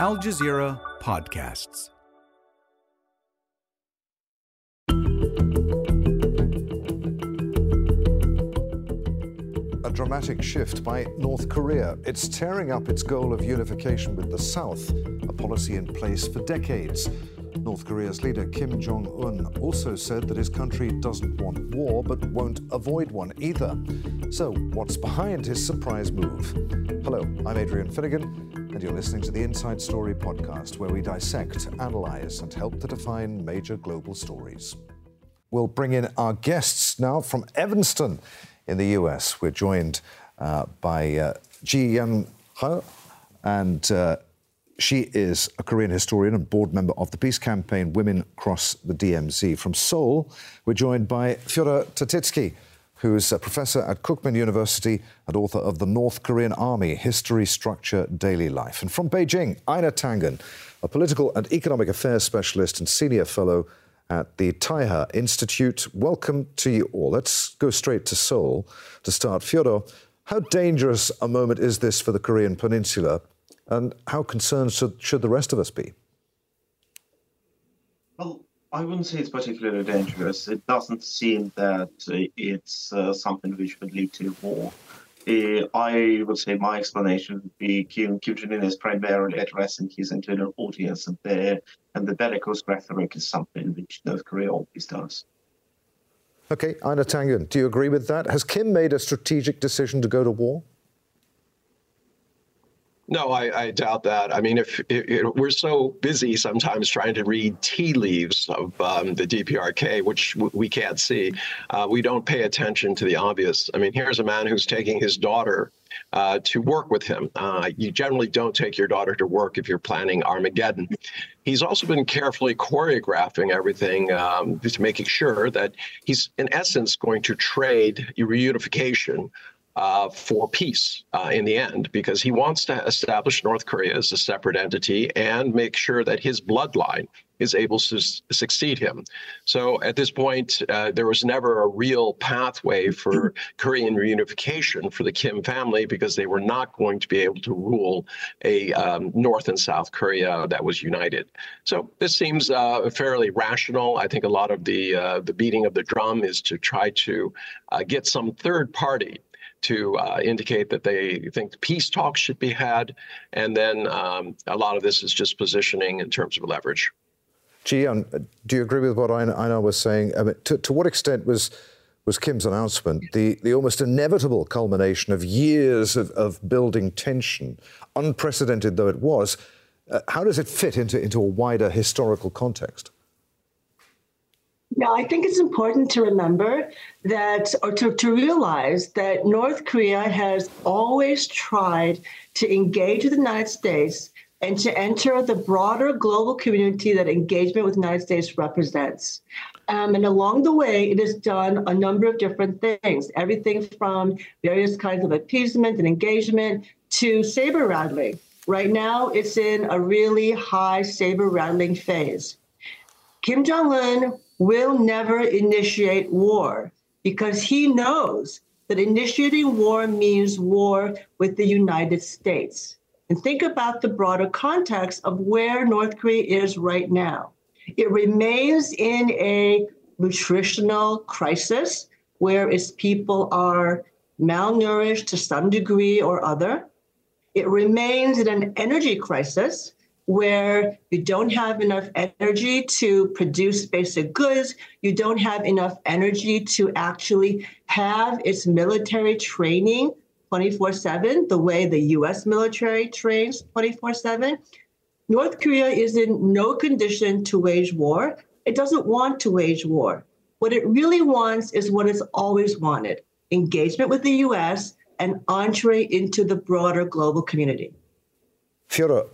Al Jazeera Podcasts. A dramatic shift by North Korea. It's tearing up its goal of unification with the South, a policy in place for decades. North Korea's leader Kim Jong un also said that his country doesn't want war but won't avoid one either. So, what's behind his surprise move? Hello, I'm Adrian Finighan, and you're listening to the Inside Story podcast, where we dissect, analyze, and help to define major global stories. We'll bring in our guests now from Evanston in the US. We're joined uh, by uh, Ji Young Ho and uh, she is a Korean historian and board member of the peace campaign Women Cross the DMZ. From Seoul, we're joined by Fyodor Tertitskiy, who's a professor at Kookmin University and author of The North Korean Army History, Structure, Daily Life. And from Beijing, Einar Tangen, a political and economic affairs specialist and senior fellow at the Taihe Institute. Welcome to you all. Let's go straight to Seoul to start. Fyodor, how dangerous a moment is this for the Korean Peninsula? And how concerned should, should the rest of us be? I wouldn't say it's particularly dangerous. It doesn't seem that it's uh, something which would lead to war. Uh, I would say my explanation would be Kim, Kim Jong Un is primarily addressing his internal audience, and and the bellicose rhetoric is something which North Korea always does. Okay, Einar Tangen, do you agree with that? Has Kim made a strategic decision to go to war? No, I, I, doubt that. I mean, if, if, we're so busy sometimes trying to read tea leaves of um, the DPRK, which we can't see, uh, we don't pay attention to the obvious. I mean, here's a man who's taking his daughter uh, to work with him. Uh, you generally don't take your daughter to work if you're planning Armageddon. He's also been carefully choreographing everything um, to making sure that he's, in essence, going to trade reunification uh, for peace uh, in the end because he wants to establish North Korea as a separate entity and make sure that his bloodline is able to succeed him. So at this point, uh, there was never a real pathway for Korean reunification for the Kim family because they were not going to be able to rule a um, North and South Korea that was united. So this seems uh, fairly rational. I think a lot of the uh, the beating of the drum is to try to uh, get some third party to uh, indicate that they think peace talks should be had. And then um, a lot of this is just positioning in terms of leverage. Gian, do you agree with what Einar was saying? I mean, to, to what extent was was Kim's announcement the, the almost inevitable culmination of years of, of building tension, unprecedented though it was? Uh, how does it fit into, into a wider historical context? Yeah, I think it's important to remember that, or to, to realize that North Korea has always tried to engage with the United States and to enter the broader global community that engagement with the United States represents. Um, and along the way, it has done a number of different things, everything from various kinds of appeasement and engagement to saber rattling. Right now, it's in a really high saber rattling phase. Kim Jong un will never initiate war because he knows that initiating war means war with the United States. And think about the broader context of where North Korea is right now. It remains in a nutritional crisis where its people are malnourished to some degree or other. It remains in an energy crisis where you don't have enough energy to produce basic goods, you don't have enough energy to actually have its military training 24 7, the way the US military trains 24 7. North Korea is in no condition to wage war. It doesn't want to wage war. What it really wants is what it's always wanted engagement with the US and entree into the broader global community. Fyodor,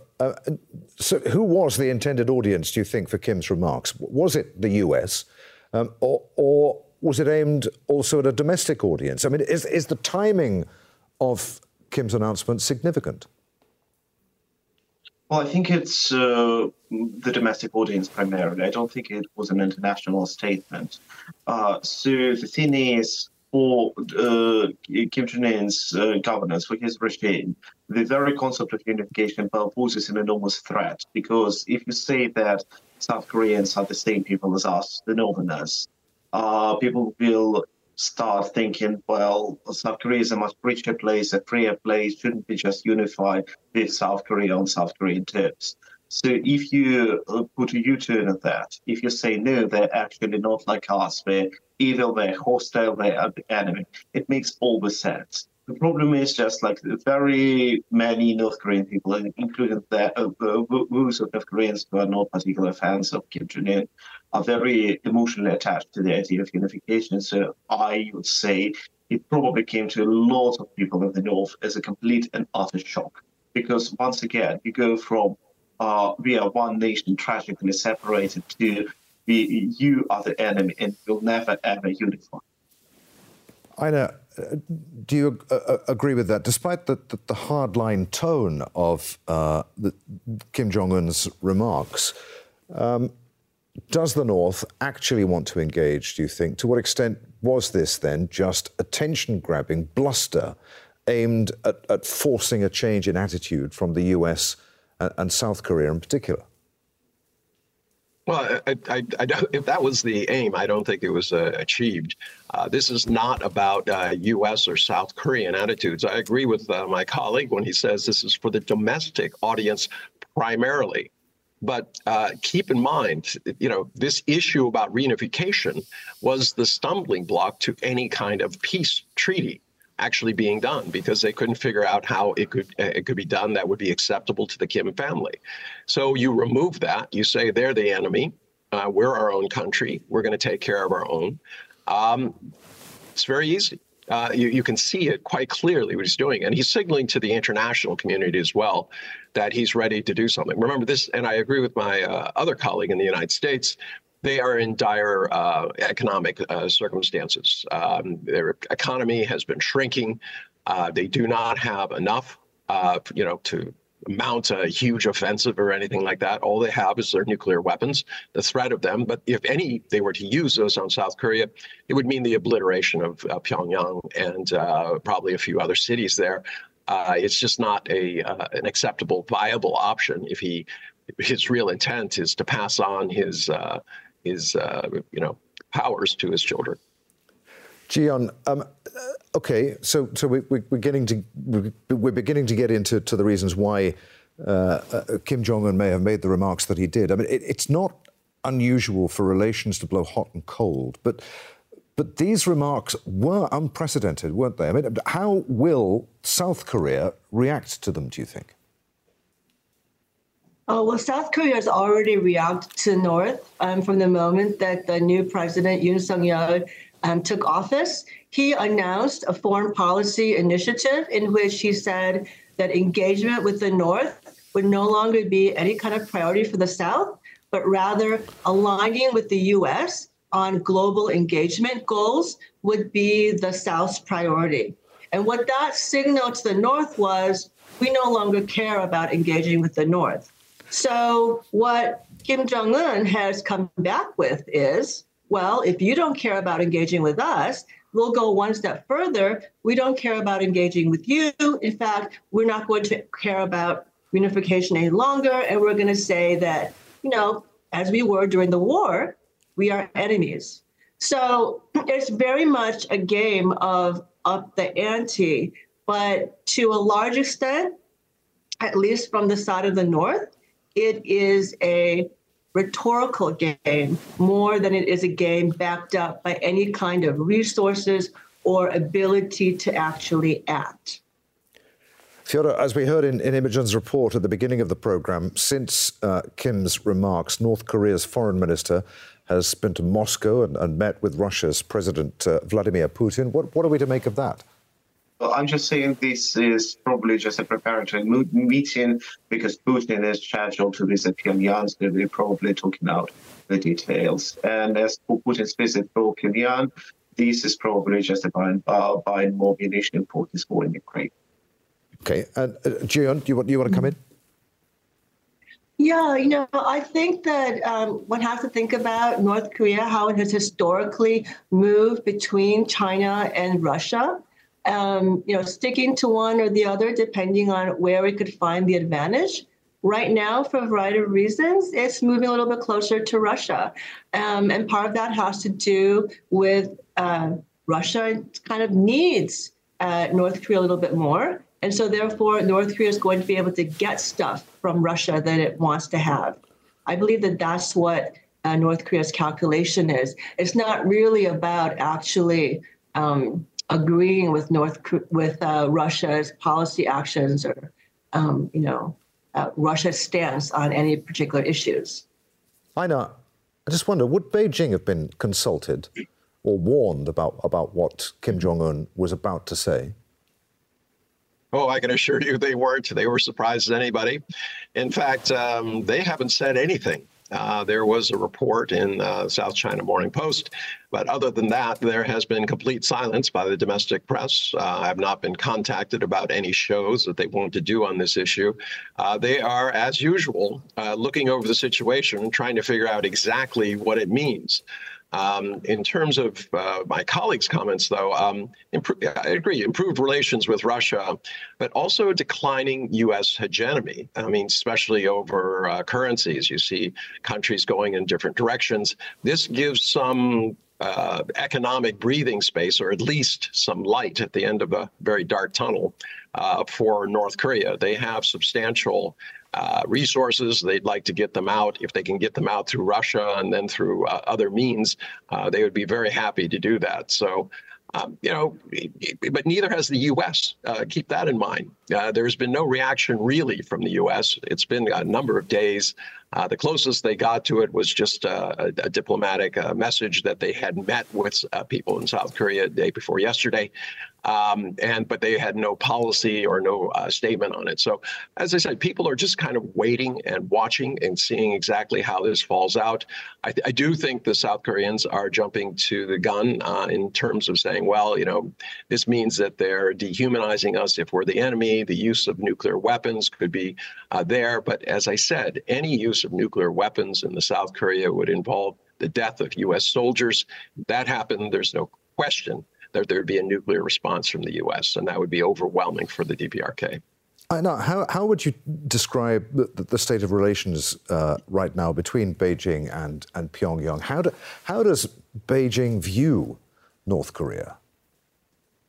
so, who was the intended audience, do you think, for Kim's remarks? Was it the US, um, or, or, was it aimed also at a domestic audience? I mean, is, is the timing of Kim's announcement significant? Well, I think it's uh, the domestic audience primarily. I don't think it was an international statement. Uh, so the thing is, for uh, Kim Jong Un's uh, governance, for his regime, the very concept of unification poses an enormous threat. Because if you say that South Koreans are the same people as us, the Northerners, uh, people will start thinking, well, South Korea is a much richer place, a freer place, shouldn't be just unified with South Korea on South Korean terms. So if you uh, put a U-turn at that, if you say no, they're actually not like us, they're evil, they're hostile, they're the enemy, it makes all the sense. The problem is just like very many North Korean people, including the, uh, those of North Koreans who are not particular fans of Kim Jong Un, are very emotionally attached to the idea of unification. So I would say it probably came to a lot of people in the North as a complete and utter shock. Because once again, you go from uh, we are one nation tragically separated to you are the enemy and you'll never ever unify. Einar, do you uh, uh, agree with that? Despite the, the, the hardline tone of uh, the, Kim Jong un's remarks, um, does the North actually want to engage, do you think? To what extent was this then just attention grabbing bluster aimed at, at forcing a change in attitude from the US and, South Korea in particular? Well, I, I, I, if that was the aim, I don't think it was uh, achieved. Uh, this is not about uh, U.S. or South Korean attitudes. I agree with uh, my colleague when he says this is for the domestic audience primarily. But uh, keep in mind, you know, this issue about reunification was the stumbling block to any kind of peace treaty actually being done because they couldn't figure out how it could it could be done that would be acceptable to the Kim family. So you remove that. You say they're the enemy. Uh, we're our own country. We're going to take care of our own. Um, it's very easy. Uh, you, you can see it quite clearly what he's doing. And he's signaling to the international community as well that he's ready to do something. Remember this, and I agree with my uh, other colleague in the United States they are in dire uh, economic uh, circumstances. Um, their economy has been shrinking. Uh, they do not have enough, uh, you know, to mount a huge offensive or anything like that. All they have is their nuclear weapons, the threat of them. But if any, they were to use those on South Korea, it would mean the obliteration of uh, Pyongyang and uh, probably a few other cities there. it's just not a an acceptable, viable option if he his real intent is to pass on his uh, his uh, you know powers to his children. Jian, um, okay, so so we, we, are getting to we're beginning to get into to the reasons why uh, uh, Kim Jong Un may have made the remarks that he did. I mean, it, it's not unusual for relations to blow hot and cold, but but these remarks were unprecedented, weren't they? I mean, how will South Korea react to them? Do you think? Oh, well, South Korea has already reacted to North um, from the moment that the new president, Yoon Suk Yeol, um, took office. He announced a foreign policy initiative in which he said that engagement with the North would no longer be any kind of priority for the South, but rather aligning with the U.S. on global engagement goals would be the South's priority. And what that signaled to the North was we no longer care about engaging with the North. So, what Kim Jong un has come back with is well, if you don't care about engaging with us, we'll go one step further. We don't care about engaging with you. In fact, we're not going to care about unification any longer. And we're going to say that, you know, as we were during the war, we are enemies. So it's very much a game of up the ante. But to a large extent, at least from the side of the North, it is a rhetorical game more than it is a game backed up by any kind of resources or ability to actually act. Fyodor, as we heard in, in Imogen's report at the beginning of the program, since uh, Kim's remarks, North Korea's foreign minister has been to Moscow and, and met with Russia's President uh, Vladimir Putin. What, what are we to make of that? Well, I'm just saying this is probably just a preparatory meeting because Putin is scheduled to visit Pyongyang, so they're probably talking about the details. And as for Putin's visit to Pyongyang, this is probably just about uh, buying more ammunition for his war in Ukraine. Okay. And uh, Jian, do you want, you want to come in? Yeah, you know, I think that um, one has to think about North Korea, how it has historically moved between China and Russia. Um, you know, sticking to one or the other, depending on where we could find the advantage. Right now, for a variety of reasons, it's moving a little bit closer to Russia. Um, and part of that has to do with uh, Russia kind of needs uh, North Korea a little bit more. And so, therefore, North Korea is going to be able to get stuff from Russia that it wants to have. I believe that that's what uh, North Korea's calculation is. It's not really about actually um, agreeing with North with uh, Russia's policy actions or, um, you know, uh, Russia's stance on any particular issues. Einar, I just wonder, would Beijing have been consulted or warned about, about what Kim Jong Un was about to say? Oh, I can assure you they weren't. They were surprised as anybody. In fact, um, they haven't said anything. Uh, there was a report in uh, South China Morning Post, but other than that, there has been complete silence by the domestic press. Uh, I have not been contacted about any shows that they want to do on this issue. Uh, they are, as usual, uh, looking over the situation and trying to figure out exactly what it means. Um, in terms of uh, my colleagues' comments, though, um, I agree, improved relations with Russia, but also declining U.S. hegemony. I mean, especially over uh, currencies. You see countries going in different directions. This gives some uh, economic breathing space, or at least some light at the end of a very dark tunnel uh, for North Korea. They have substantial uh, resources. They'd like to get them out. If they can get them out through Russia and then through uh, other means, uh, they would be very happy to do that. So, um, you know, but neither has the U.S. Uh, keep that in mind. Uh, there's been no reaction really from the U.S. It's been a number of days. Uh, the closest they got to it was just a, a diplomatic message that they had met with people in South Korea day before yesterday um, and but they had no policy or no uh, statement on it. So, as I said, people are just kind of waiting and watching and seeing exactly how this falls out. I, I do think the South Koreans are jumping to the gun uh, in terms of saying, well, you know, this means that they're dehumanizing us if we're the enemy. The use of nuclear weapons could be uh, there, but as I said, any use of nuclear weapons in the South Korea would involve the death of U.S. soldiers. That happened, there's no question that there'd be a nuclear response from the U.S., and that would be overwhelming for the DPRK. Uh, now, how, how would you describe the, the state of relations uh, right now between Beijing and, and Pyongyang? How, do, how does Beijing view North Korea?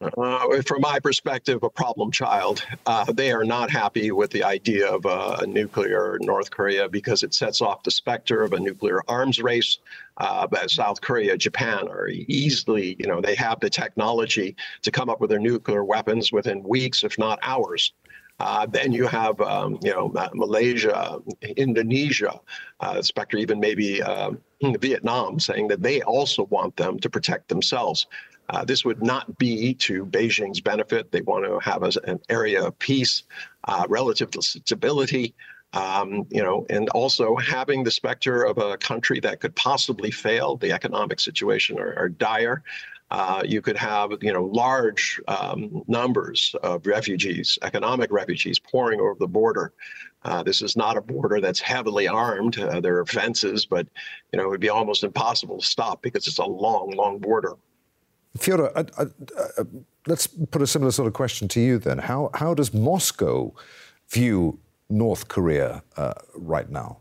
Uh, from my perspective, a problem child. Uh, they are not happy with the idea of a, nuclear North Korea because it sets off the specter of a nuclear arms race. Uh, but South Korea, Japan are easily, you know, they have the technology to come up with their nuclear weapons within weeks, if not hours. Uh, then you have, um, you know, Malaysia, Indonesia, uh, Spectre, even maybe uh, Vietnam, saying that they also want them to protect themselves. Uh, this would not be to Beijing's benefit. They want to have an area of peace, uh, relative stability, um, you know, and also having the specter of a country that could possibly fail. The economic situation are, are dire. Uh, you could have, you know, large um, numbers of refugees, economic refugees, pouring over the border. Uh, this is not a border that's heavily armed. Uh, there are fences, but you know, it would be almost impossible to stop because it's a long, long border. Fyodor, uh, uh, uh, let's put a similar sort of question to you then. How, how does Moscow view North Korea uh, right now?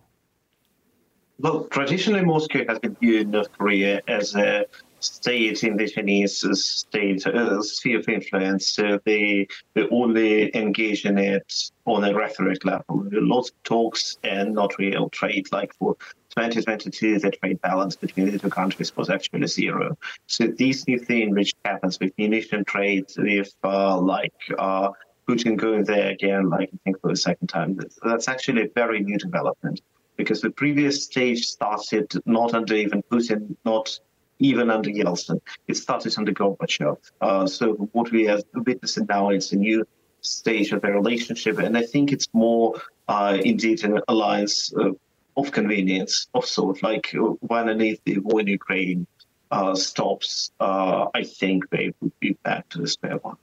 Well, traditionally, Moscow has been viewed North Korea as a state in the Chinese state uh, sphere of influence. So they, they only engage in it on a rhetoric level. Lots of talks and not real trade, like for 2022, the trade balance between the two countries was actually zero. So this new thing which happens with munition trade, with uh, like uh, Putin going there again, like I think for the second time, that's actually a very new development because the previous stage started not under even Putin, not even under Yeltsin. It started under Gorbachev. Uh, so what we are witnessing now is a new stage of the relationship, and I think it's more uh, indeed an alliance uh, of convenience of sort. Like uh, when and if the war in Ukraine uh, stops, uh, I think they would be back to the square one.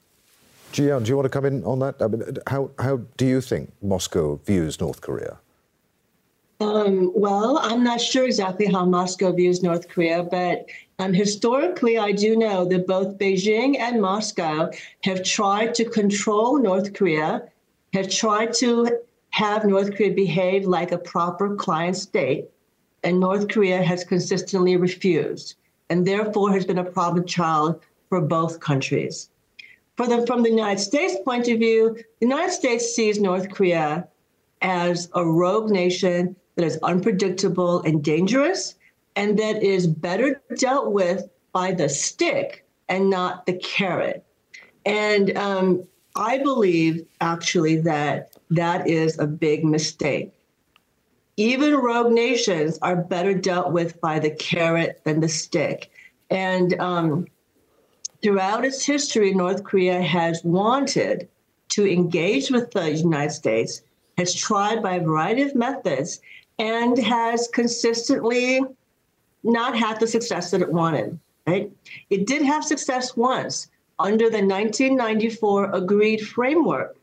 Jian, do you want to come in on that? I mean, how, how do you think Moscow views North Korea? Um, well, I'm not sure exactly how Moscow views North Korea, but historically, I do know that both Beijing and Moscow have tried to control North Korea, have tried to have North Korea behave like a proper client state, and North Korea has consistently refused, and therefore has been a problem child for both countries. For the, from the United States point of view, the United States sees North Korea as a rogue nation that is unpredictable and dangerous, and that is better dealt with by the stick and not the carrot. And um, I believe actually that that is a big mistake. Even rogue nations are better dealt with by the carrot than the stick. And um, throughout its history, North Korea has wanted to engage with the United States, has tried by a variety of methods, and has consistently not had the success that it wanted. Right? It did have success once under the 1994 agreed framework,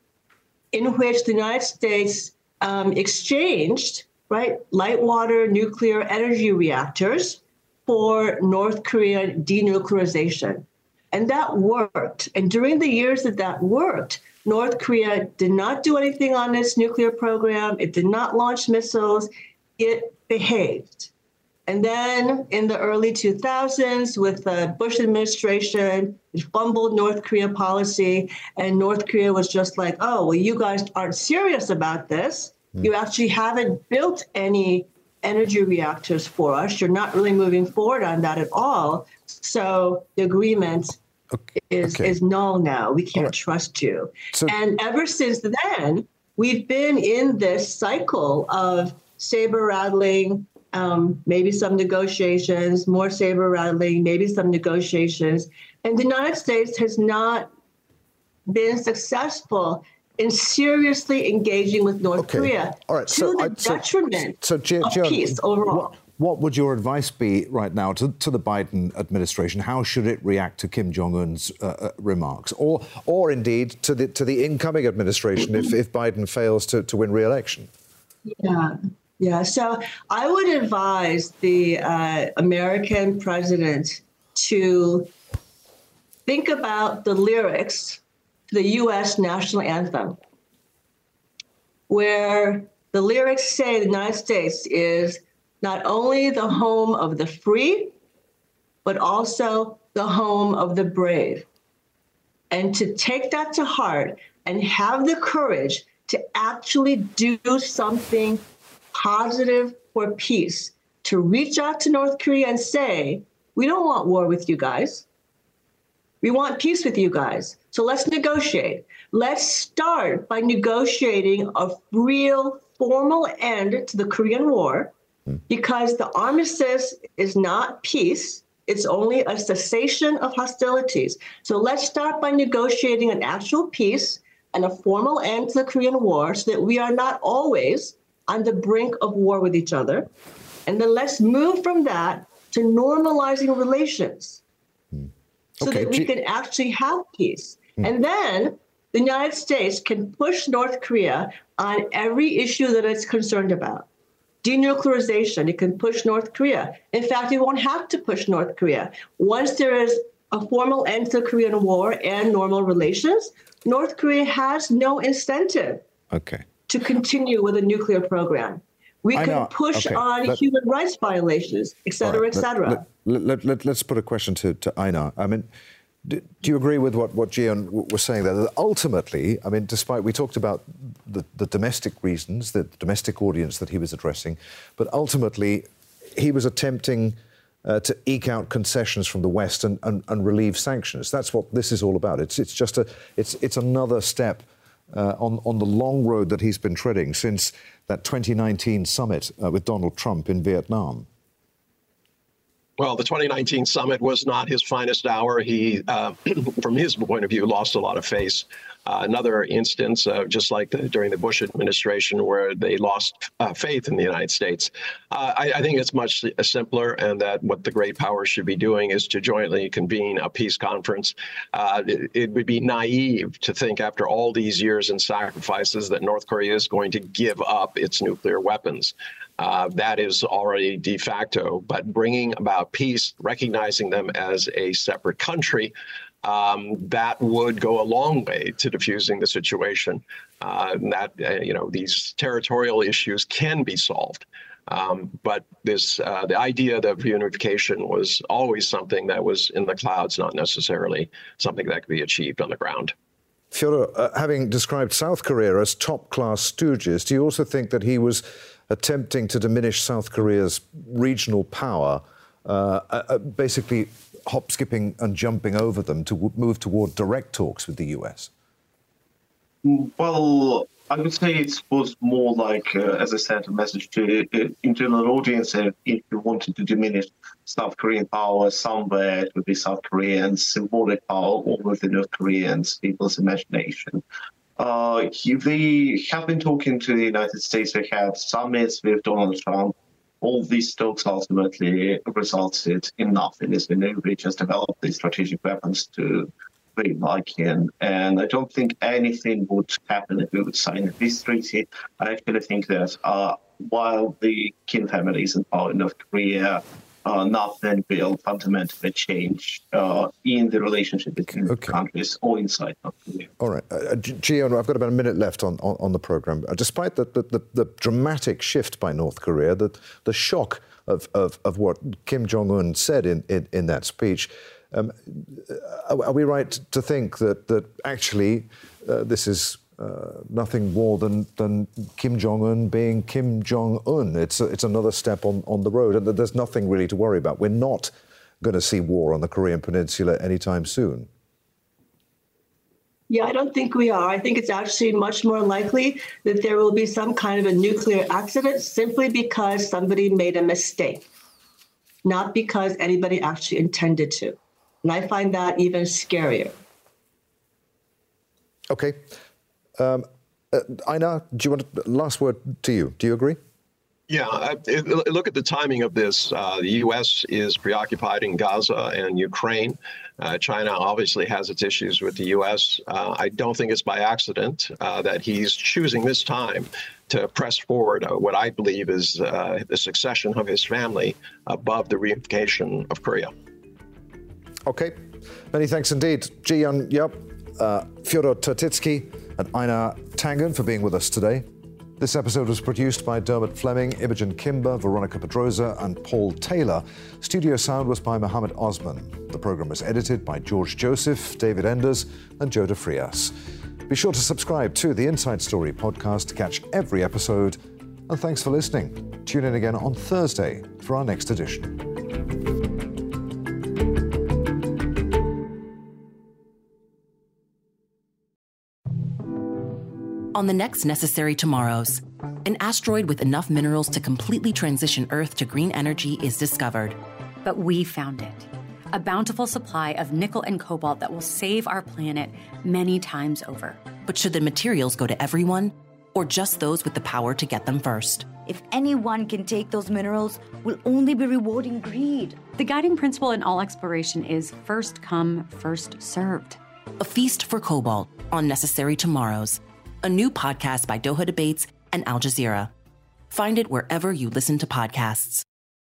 in which the United States um, exchanged right light water nuclear energy reactors for North Korean denuclearization. And that worked. And during the years that that worked, North Korea did not do anything on its nuclear program. It did not launch missiles. It behaved. And then in the early 2000s, with the Bush administration, it fumbled North Korea policy, and North Korea was just like, oh, well, you guys aren't serious about this. Mm. You actually haven't built any energy reactors for us. You're not really moving forward on that at all. So the agreement okay. is okay. is null now. We can't right. trust you. So, and ever since then, we've been in this cycle of saber rattling, um, maybe some negotiations, more saber rattling, maybe some negotiations. And the United States has not been successful in seriously engaging with North okay. Korea All right. to so the I, detriment so, so, of peace overall. What, what would your advice be right now to, to, the Biden administration? How should it react to Kim Jong Un's uh, uh, remarks, or, or indeed to the to the incoming administration if, if Biden fails to, to win re-election? Yeah, yeah. So I would advise the uh, American president to think about the lyrics to the U.S. national anthem, where the lyrics say the United States is not only the home of the free, but also the home of the brave. And to take that to heart and have the courage to actually do something positive for peace, to reach out to North Korea and say, we don't want war with you guys. We want peace with you guys. So let's negotiate. Let's start by negotiating a real formal end to the Korean War because the armistice is not peace. It's only a cessation of hostilities. So let's start by negotiating an actual peace and a formal end to the Korean War so that we are not always on the brink of war with each other. And then let's move from that to normalizing relations mm. so okay. that we can actually have peace. Mm. And then the United States can push North Korea on every issue that it's concerned about denuclearization. It can push North Korea. In fact, it won't have to push North Korea. Once there is a formal end to the Korean War and normal relations, North Korea has no incentive okay. To continue with a nuclear program. We I can know. push okay. on let, human rights violations, et cetera, right. et cetera. Let, let, let, us put a question to, to Einar. I mean, do, do, you agree with what, what Jian was saying there? That ultimately, I mean, despite we talked about the, the domestic reasons, the domestic audience that he was addressing, but ultimately he was attempting uh, to eke out concessions from the West and, and, and, relieve sanctions. That's what this is all about. It's, it's just a, it's, it's another step uh, on, on the long road that he's been treading since that 2019 summit uh, with Donald Trump in Vietnam. Well, the 2019 summit was not his finest hour. He, uh, from his point of view, lost a lot of face Uh, another instance, uh, just like the, during the Bush administration, where they lost uh, faith in the United States. Uh, I, I, think it's much simpler, and that what the great powers should be doing is to jointly convene a peace conference. Uh, it, it, would be naive to think, after all these years and sacrifices, that North Korea is going to give up its nuclear weapons. Uh, that is already de facto. But bringing about peace, recognizing them as a separate country, um, that would go a long way to diffusing the situation. Uh, that uh, you know these territorial issues can be solved. Um, but this uh, the idea of reunification was always something that was in the clouds, not necessarily something that could be achieved on the ground. Fyodor, uh, having described South Korea as top class stooges, do you also think that he was attempting to diminish South Korea's regional power, uh, uh, basically hop, skipping, and jumping over them to move toward direct talks with the US? Well, I would say it was more like, uh, as I said, a message to uh, internal audience. If you wanted to diminish South Korean power somewhere, it would be South Koreans' symbolic power over the North Koreans' people's imagination. Uh, they have been talking to the United States. They had summits with Donald Trump all these talks ultimately resulted in nothing. It's been they just developed these strategic weapons to be like him. And I don't think anything would happen if we would sign this treaty. I actually think that uh, while the Kim family is in power in North Korea, uh, nothing will fundamentally change uh, in the relationship between okay. countries or inside North Korea. All right. Uh, uh Gio, I've got about a minute left on, on, on the program. Uh, despite the, the, the, dramatic shift by North Korea, the, the shock of, of, of what Kim Jong un said in, in, in that speech, um, are, are, we right to think that, that actually uh, this is uh, nothing more than, than Kim Jong Un being Kim Jong Un. It's, it's another step on, on the road, and there's nothing really to worry about. We're not going to see war on the Korean Peninsula anytime soon. Yeah, I don't think we are. I think it's actually much more likely that there will be some kind of a nuclear accident simply because somebody made a mistake, not because anybody actually intended to. And I find that even scarier. Okay. Um, uh, Einar, do you want to, last word to you? Do you agree? Yeah, I, look at the timing of this. Uh, the U.S. is preoccupied in Gaza and Ukraine. Uh, China obviously has its issues with the U.S. Uh, I don't think it's by accident uh, that he's choosing this time to press forward uh, what I believe is uh, the succession of his family above the reunification of Korea. Okay. Many thanks indeed. Ji Yeon Yuh, Fyodor Tertitskiy, and Einar Tangen for being with us today. This episode was produced by Dermot Fleming, Imogen Kimber, Veronica Pedroza, and Paul Taylor. Studio sound was by Mohammed Osman. The program was edited by George Joseph, David Enders, and Joe DeFrias. Be sure to subscribe to the Inside Story podcast to catch every episode. And thanks for listening. Tune in again on Thursday for our next edition. On the next Necessary Tomorrows, an asteroid with enough minerals to completely transition Earth to green energy is discovered. But we found it a bountiful supply of nickel and cobalt that will save our planet many times over. But should the materials go to everyone, or just those with the power to get them first? If anyone can take those minerals, we'll only be rewarding greed. The guiding principle in all exploration is first come, first served. A feast for cobalt on Necessary Tomorrows a new podcast by Doha Debates and Al Jazeera. Find it wherever you listen to podcasts.